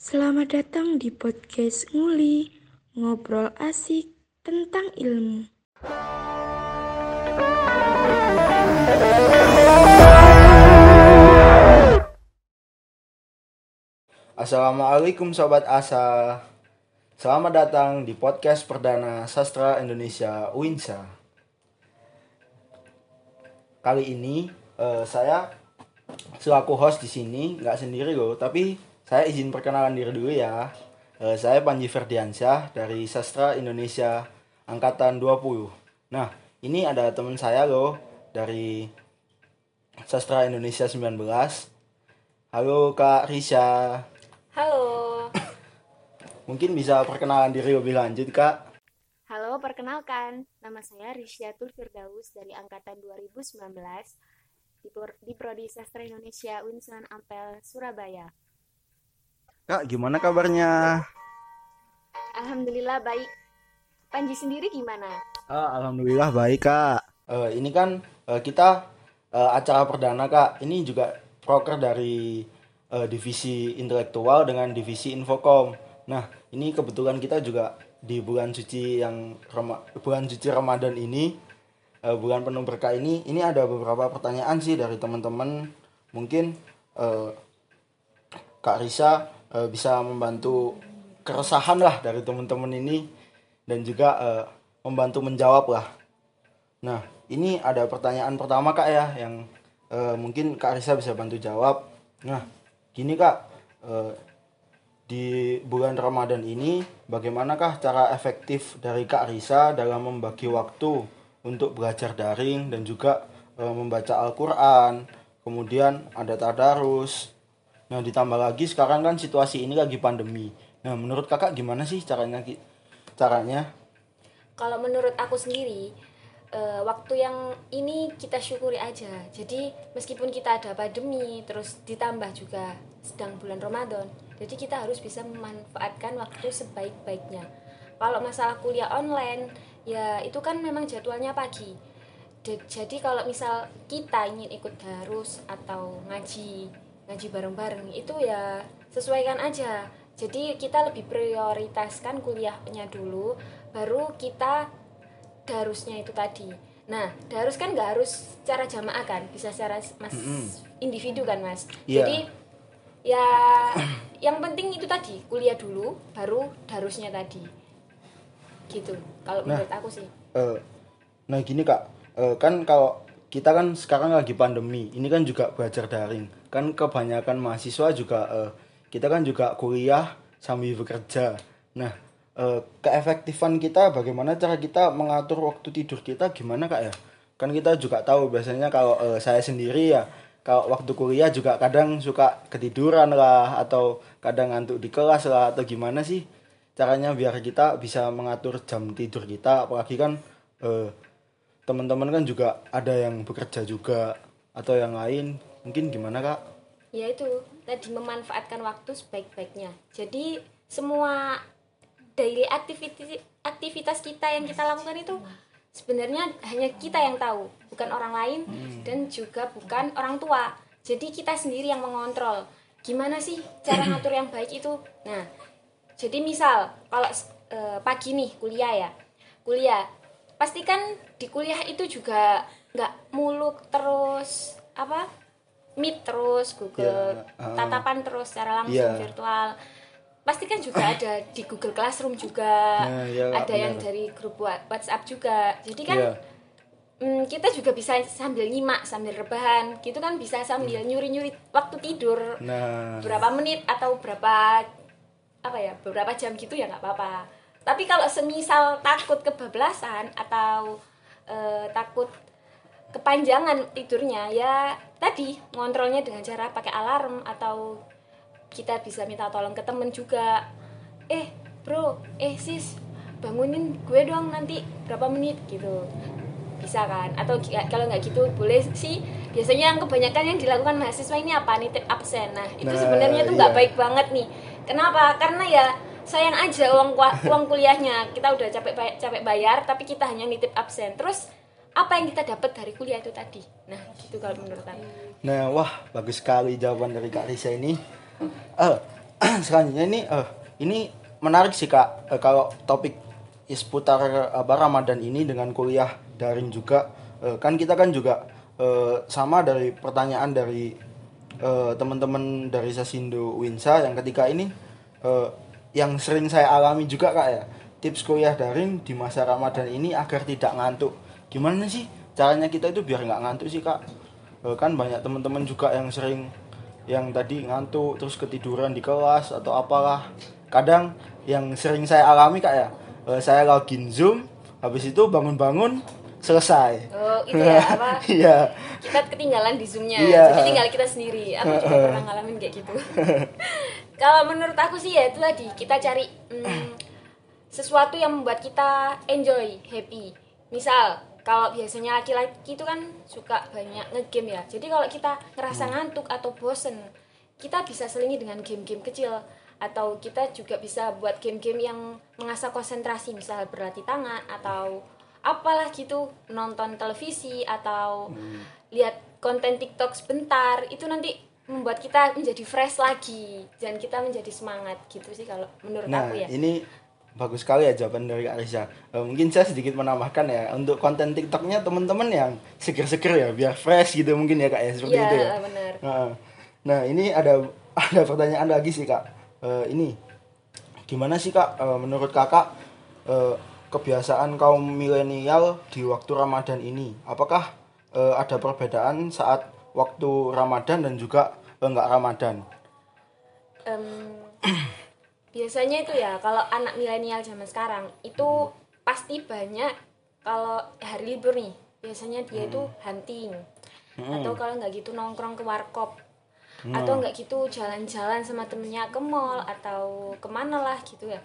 Selamat datang di podcast Nguli, ngobrol asik tentang ilmu. Assalamualaikum Sobat Asa Selamat datang di podcast perdana Sastra Indonesia Winsa Kali ini eh, saya selaku host di sini nggak sendiri loh Tapi saya izin perkenalan diri dulu ya. Eh, Saya Panji Ferdiansyah dari Sastra Indonesia Angkatan 20 Nah ini ada teman saya loh dari Sastra Indonesia 19 Halo Kak Risha. Halo, Mungkin bisa perkenalan diri lebih lanjut, Kak. halo perkenalkan, nama saya Risyatul Firdaus dari Angkatan 2019 di, Prodi Sastra Indonesia Unsur Ampel, Surabaya. Kak, gimana kabarnya? Alhamdulillah baik. Panji sendiri gimana? Ah, Alhamdulillah baik, Kak. Eh, ini kan eh, kita eh, acara perdana, Kak. Ini juga proker dari eh, divisi intelektual dengan divisi infokom. Nah, ini kebetulan kita juga di bulan suci yang bulan suci Ramadan ini eh, bulan penuh berkah ini ini ada beberapa pertanyaan sih dari teman-teman mungkin eh, Kak Risa eh, bisa membantu keresahan lah dari teman-teman ini dan juga eh, membantu menjawab lah. Nah, ini ada pertanyaan pertama Kak ya yang eh, mungkin Kak Risa bisa bantu jawab. Nah, gini Kak, eh, di bulan Ramadan ini bagaimanakah cara efektif dari Kak Risa dalam membagi waktu untuk belajar daring dan juga eh, membaca Al-Qur'an, kemudian ada tadarus. Nah, ditambah lagi sekarang kan situasi ini lagi pandemi. Nah, menurut Kakak gimana sih caranya caranya? Kalau menurut aku sendiri, eh, waktu yang ini kita syukuri aja. Jadi meskipun kita ada pandemi, terus ditambah juga sedang bulan Ramadan, jadi kita harus bisa memanfaatkan waktu sebaik-baiknya. Kalau masalah kuliah online, ya itu kan memang jadwalnya pagi. Jadi kalau misal kita ingin ikut darus atau ngaji, ngaji bareng-bareng itu ya sesuaikan aja. Jadi kita lebih prioritaskan kuliahnya dulu, baru kita darusnya itu tadi. Nah, darus kan nggak harus secara jamaah kan, bisa secara mas individu kan mas. Iya. Jadi ya yang penting itu tadi kuliah dulu, baru darusnya tadi. Gitu. Kalau Nah. menurut aku sih. Eh, nah gini kak, Eh, kan kalau kita kan sekarang lagi pandemi, ini kan juga belajar daring. Kan kebanyakan mahasiswa juga eh, kita kan juga kuliah sambil bekerja. Nah, eh, keefektifan kita bagaimana cara kita mengatur waktu tidur kita gimana kak ya? Kan kita juga tahu biasanya kalau eh, saya sendiri ya, kalau waktu kuliah juga kadang suka ketiduran lah atau kadang ngantuk di kelas lah atau gimana sih caranya biar kita bisa mengatur jam tidur kita apalagi kan eh, teman-teman kan juga ada yang bekerja juga atau yang lain mungkin gimana kak? Ya itu tadi memanfaatkan waktu sebaik-baiknya. Jadi semua daily activity aktivitas kita yang kita lakukan itu sebenarnya hanya kita yang tahu bukan orang lain dan juga bukan orang tua. Jadi kita sendiri yang mengontrol. Gimana sih cara ngatur yang baik itu? Nah jadi misal kalau eh, pagi nih kuliah ya. Kuliah. Pastikan di kuliah itu juga nggak muluk terus apa meet terus Google Ya, ah. tatapan terus secara langsung Iya. virtual pasti kan juga ada di Google Classroom juga Nah, iya, ada yang benar. dari grup WhatsApp juga jadi kan Iya. mm, kita juga bisa sambil nyimak sambil rebahan gitu kan bisa sambil nyuri-nyuri waktu tidur nah berapa menit atau berapa apa ya beberapa jam gitu ya nggak apa-apa tapi kalau semisal takut kebablasan atau eh, takut kepanjangan tidurnya ya tadi ngontrolnya dengan cara pakai alarm atau kita bisa minta tolong ke temen juga. Eh bro eh sis bangunin gue dong nanti berapa menit gitu. Bisa kan? Atau kalau nggak gitu boleh sih. Biasanya yang kebanyakan yang dilakukan mahasiswa ini apa? Nitip absen. Nah itu Nah, sebenarnya tuh nggak iya. baik banget nih. Kenapa? Karena ya sayang aja uang uang kuliahnya. Kita udah capek capek bayar tapi kita hanya nitip absen. Terus apa yang kita dapat dari kuliah itu tadi? Nah gitu kalau menurut aku nah wah bagus sekali jawaban dari kak Risa ini. Eh selanjutnya ini uh, ini menarik sih kak. Uh, kalau topik seputar apa Ramadan ini dengan kuliah daring juga uh, kan kita kan juga uh, sama dari pertanyaan dari uh, teman-teman dari Sasindo Winsa yang ketika ini uh, yang sering saya alami juga kak ya. Tips kuliah daring di masa Ramadan ini agar tidak ngantuk gimana sih caranya kita itu biar nggak ngantuk sih kak? Uh, kan banyak teman-teman juga yang sering yang tadi ngantuk terus ketiduran di kelas atau apalah. Kadang yang sering saya alami kak ya uh, saya login zoom habis itu bangun-bangun selesai. Oh itu ya apa? Iya. Kita ketinggalan di zoomnya. Iya. jadi tinggal kita sendiri. Aku juga pernah ngalamin kayak gitu. Kalau menurut aku sih ya itu tadi kita cari hmm, sesuatu yang membuat kita enjoy happy. Misal kalau biasanya laki-laki itu kan suka banyak ngegame ya. Jadi kalau kita ngerasa ngantuk atau bosen kita bisa selingi dengan game-game kecil. Atau kita juga bisa buat game-game yang mengasah konsentrasi misal berlatih tangan atau apalah gitu nonton televisi atau lihat konten TikTok sebentar itu nanti membuat kita menjadi fresh lagi dan kita menjadi semangat gitu sih kalau menurut nah aku ya. ini bagus sekali ya jawaban dari Kak Risa Eh, mungkin saya sedikit menambahkan ya untuk konten TikToknya teman-teman yang seger-seger ya biar fresh gitu mungkin ya kak ya seperti Iya, itu ya. benar. nah, nah ini ada ada pertanyaan lagi sih kak. Eh, ini gimana sih kak eh, menurut kakak eh, kebiasaan kaum milenial di waktu Ramadan ini? Apakah eh, ada perbedaan saat waktu Ramadan dan juga enggak Ramadan? Em, biasanya itu ya kalau anak milenial zaman sekarang itu pasti banyak kalau hari libur nih biasanya dia itu hunting. Atau kalau nggak gitu nongkrong ke warkop. Atau nggak gitu jalan-jalan sama temennya ke mall atau ke mana lah gitu ya.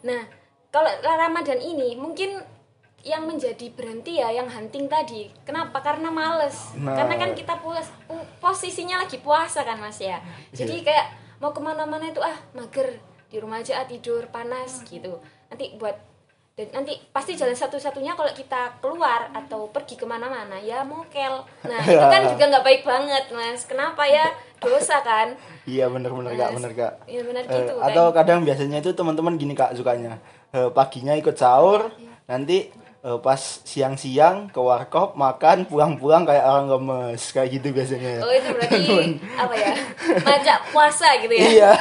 Nah kalau ramadan ini mungkin yang menjadi berhenti ya yang hunting tadi. Kenapa? Karena males. Nah. karena kan kita puas pu- posisinya lagi puasa kan mas ya. Jadi kayak mau ke mana-mana itu ah mager di rumah aja ah, tidur panas gitu. Nanti buat dan nanti pasti jalan satu-satunya kalau kita keluar atau pergi ke mana-mana ya mokel. Nah itu kan juga nggak baik banget mas. Kenapa ya? Dosa kan? Iya bener-bener kak, bener kak. iya bener Eh, gitu, kan. atau kadang biasanya itu teman-teman gini kak sukanya. Eh, paginya ikut sahur, Iya. nanti eh, pas siang-siang ke warkop makan pulang-pulang kayak orang gemes kayak gitu biasanya. ya. oh itu berarti apa ya majak puasa gitu ya Iya.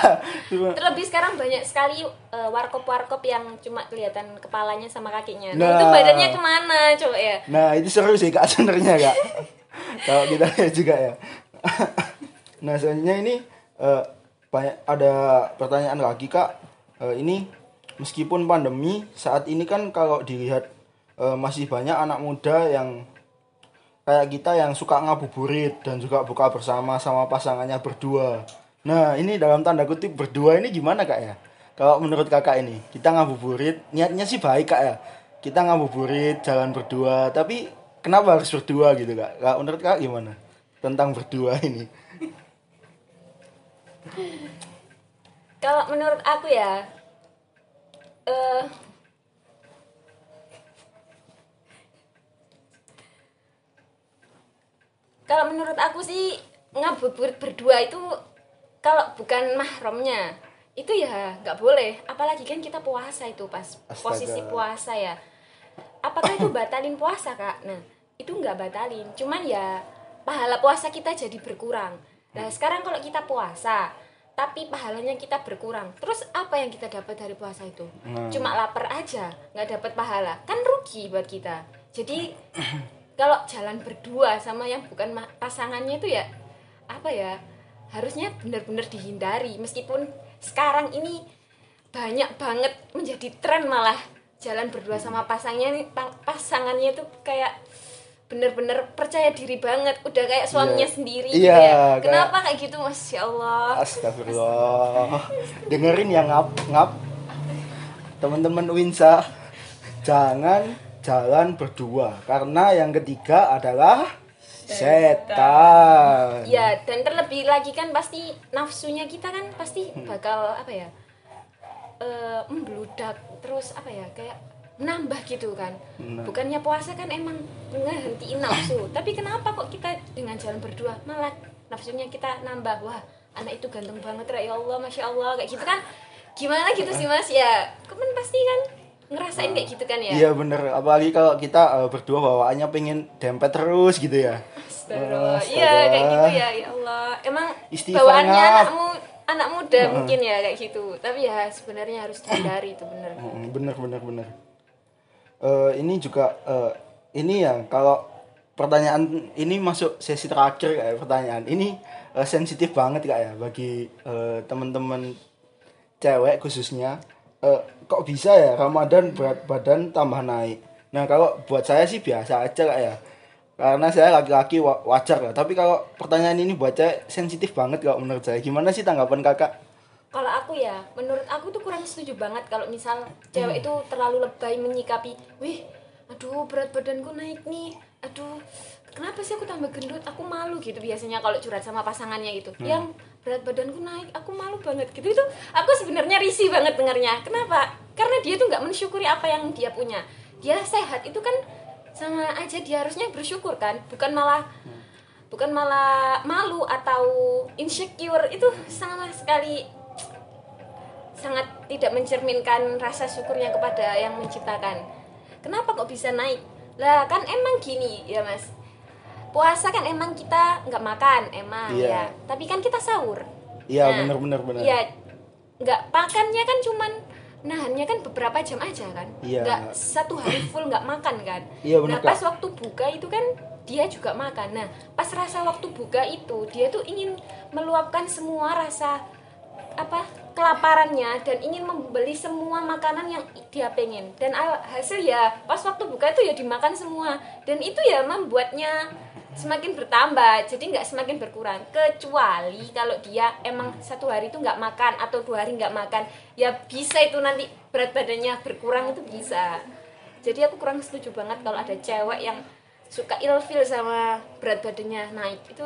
Cuma- Terlebih sekarang banyak sekali eh, warkop-warkop yang cuma kelihatan kepalanya sama kakinya. Nah, Nah. itu badannya ke mana coba ya? Nah itu seru sih kak sebenarnya kak. Kalau kita lihat juga ya. nah selanjutnya ini eh, banyak ada pertanyaan lagi kak. Eh, ini meskipun pandemi saat ini kan kalau dilihat eh, masih banyak anak muda yang kayak kita yang suka ngabuburit dan juga buka bersama sama pasangannya berdua. Nah ini dalam tanda kutip berdua ini gimana kak ya? Kalau menurut kakak ini kita ngabuburit niatnya sih baik kak ya. Kita ngabuburit jalan berdua tapi kenapa harus berdua gitu kak? Kak menurut kakak gimana tentang berdua ini? Kalau menurut aku ya, eh kalau menurut aku sih ngabuburit berdua itu kalau bukan mahramnya itu ya nggak boleh. Apalagi kan kita puasa itu pas. Astaga. posisi puasa ya. Apakah itu batalin puasa kak? Nah itu nggak batalin. Cuman ya pahala puasa kita jadi berkurang. Nah sekarang kalau kita puasa tapi pahalanya kita berkurang terus apa yang kita dapat dari puasa itu? Nah. cuma lapar aja nggak dapat pahala. Kan rugi buat kita. Jadi kalau jalan berdua sama yang bukan pasangannya itu ya apa ya harusnya benar-benar dihindari meskipun sekarang ini banyak banget menjadi tren malah jalan berdua sama pasangnya nih pa- pasangannya itu kayak bener-bener percaya diri banget udah kayak suaminya Iya. sendiri Iya, gitu ya kayak- kenapa kayak gitu masya Allah Astagfirullah. Dengerin ya ngap ngap. Teman-teman Winsa, jangan jalan berdua. Karena yang ketiga adalah setan. ya dan terlebih lagi kan pasti nafsunya kita kan pasti bakal apa ya eh membludak terus apa ya kayak menambah gitu kan. Nah. bukannya puasa kan emang ngehentiin nafsu tapi kenapa kok kita dengan jalan berdua malah nafsunya kita nambah? Wah anak itu ganteng banget ya Allah masya Allah kayak gitu kan. Gimana gitu sih mas? Ya kamu pasti kan ngerasain kayak gitu kan ya? Iya bener. Apalagi kalau kita uh, berdua bawaannya pengen dempet terus gitu ya. Astagfirullah. Iya kayak gitu ya ya Allah. Emang Istighfar bawaannya anakmu anak muda uh. mungkin ya kayak gitu. Tapi ya sebenarnya harus dihindari itu bener. Bener bener bener. Uh, ini juga uh, ini ya kalau pertanyaan ini masuk sesi terakhir kayak pertanyaan. Ini uh, sensitif banget kak ya bagi uh, teman-teman cewek khususnya uh, kok bisa ya Ramadan berat badan tambah naik? Nah kalau buat saya sih biasa aja kak ya. Karena saya laki-laki wajar lah. Tapi kalau pertanyaan ini buat saya sensitif banget kalau menurut saya. Gimana sih tanggapan kakak? Kalau aku ya menurut aku tuh kurang setuju banget kalau misal cewek hmm. itu terlalu lebay menyikapi wih aduh berat badanku naik nih aduh kenapa sih aku tambah gendut? Aku malu gitu biasanya kalau curhat sama pasangannya itu hmm. yang berat badanku naik aku malu banget gitu. Itu aku sebenarnya risih banget dengarnya. Kenapa? Karena dia tuh nggak mensyukuri apa yang dia punya. Dia sehat itu kan sama aja dia harusnya bersyukur kan? Bukan malah bukan malah malu atau insecure. Itu sama sekali. Sangat tidak mencerminkan rasa syukurnya kepada yang menciptakan. Kenapa kok bisa naik lah kan emang gini ya mas. Puasa kan emang kita nggak makan emang yeah. ya. Tapi kan kita sahur. Iya yeah, nah, benar benar benar. ya nggak makannya kan cuman nahannya kan beberapa jam aja kan? Yeah. nggak satu hari full nggak makan kan? Yeah, bener, nah pas waktu buka itu kan dia juga makan. Nah pas rasa waktu buka itu dia tuh ingin meluapkan semua rasa apa kelaparannya dan ingin membeli semua makanan yang dia pengen. Dan hasil ya pas waktu buka itu ya dimakan semua. Dan itu ya membuatnya semakin bertambah jadi nggak semakin berkurang. Kecuali kalau dia emang satu hari itu nggak makan atau dua hari nggak makan ya bisa itu nanti berat badannya berkurang itu bisa. Jadi aku kurang setuju banget kalau ada cewek yang suka ilfil sama berat badannya naik. Itu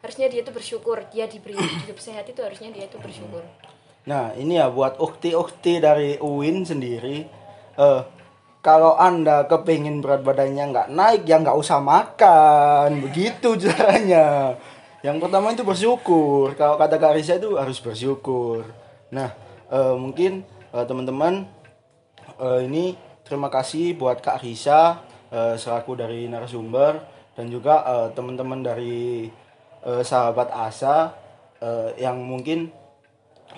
harusnya dia itu bersyukur dia diberi hidup sehat itu harusnya dia itu bersyukur. Nah ini ya buat ukti-ukti dari Uin sendiri uh, kalau anda kepingin berat badannya nggak naik ya nggak usah makan begitu caranya. Yang pertama itu bersyukur kalau kata Kak Risa itu harus bersyukur. Nah uh, mungkin uh, teman-teman uh, ini terima kasih buat Kak Risa selaku dari narasumber dan juga teman-teman dari uh, sahabat Asa uh, yang mungkin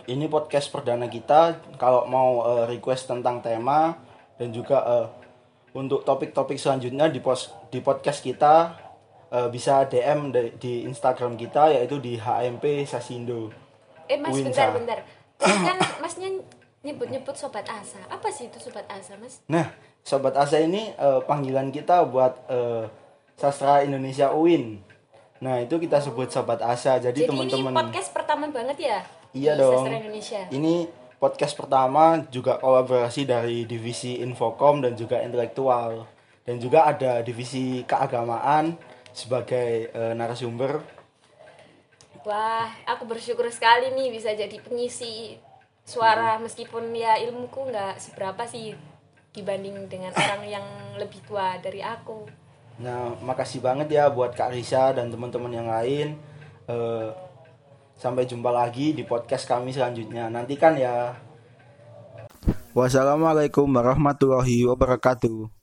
ini podcast perdana kita kalau mau uh, request tentang tema dan juga uh, untuk topik-topik selanjutnya di pos di podcast kita uh, bisa DM di, di Instagram kita yaitu di HMP Sasindo. Eh Mas Winsa. bentar bentar. kan Masnya nyebut-nyebut sobat Asa. Apa sih itu sobat Asa, Mas? Nah, sobat Asa ini uh, panggilan kita buat uh, sastra Indonesia UIN. Nah, itu kita sebut Sobat Asa. Jadi teman-teman ini podcast pertama banget ya? Iya dong. Indonesia. Ini podcast pertama juga kolaborasi dari divisi Infocom dan juga intelektual dan juga ada divisi keagamaan sebagai e, narasumber. Wah, aku bersyukur sekali nih bisa jadi pengisi suara hmm. meskipun ya ilmuku nggak seberapa sih dibanding dengan orang yang lebih tua dari aku. Nah, makasih banget ya buat Kak Risa dan teman-teman yang lain. Uh, sampai jumpa lagi di podcast kami selanjutnya. Nantikan ya. Wassalamualaikum warahmatullahi wabarakatuh.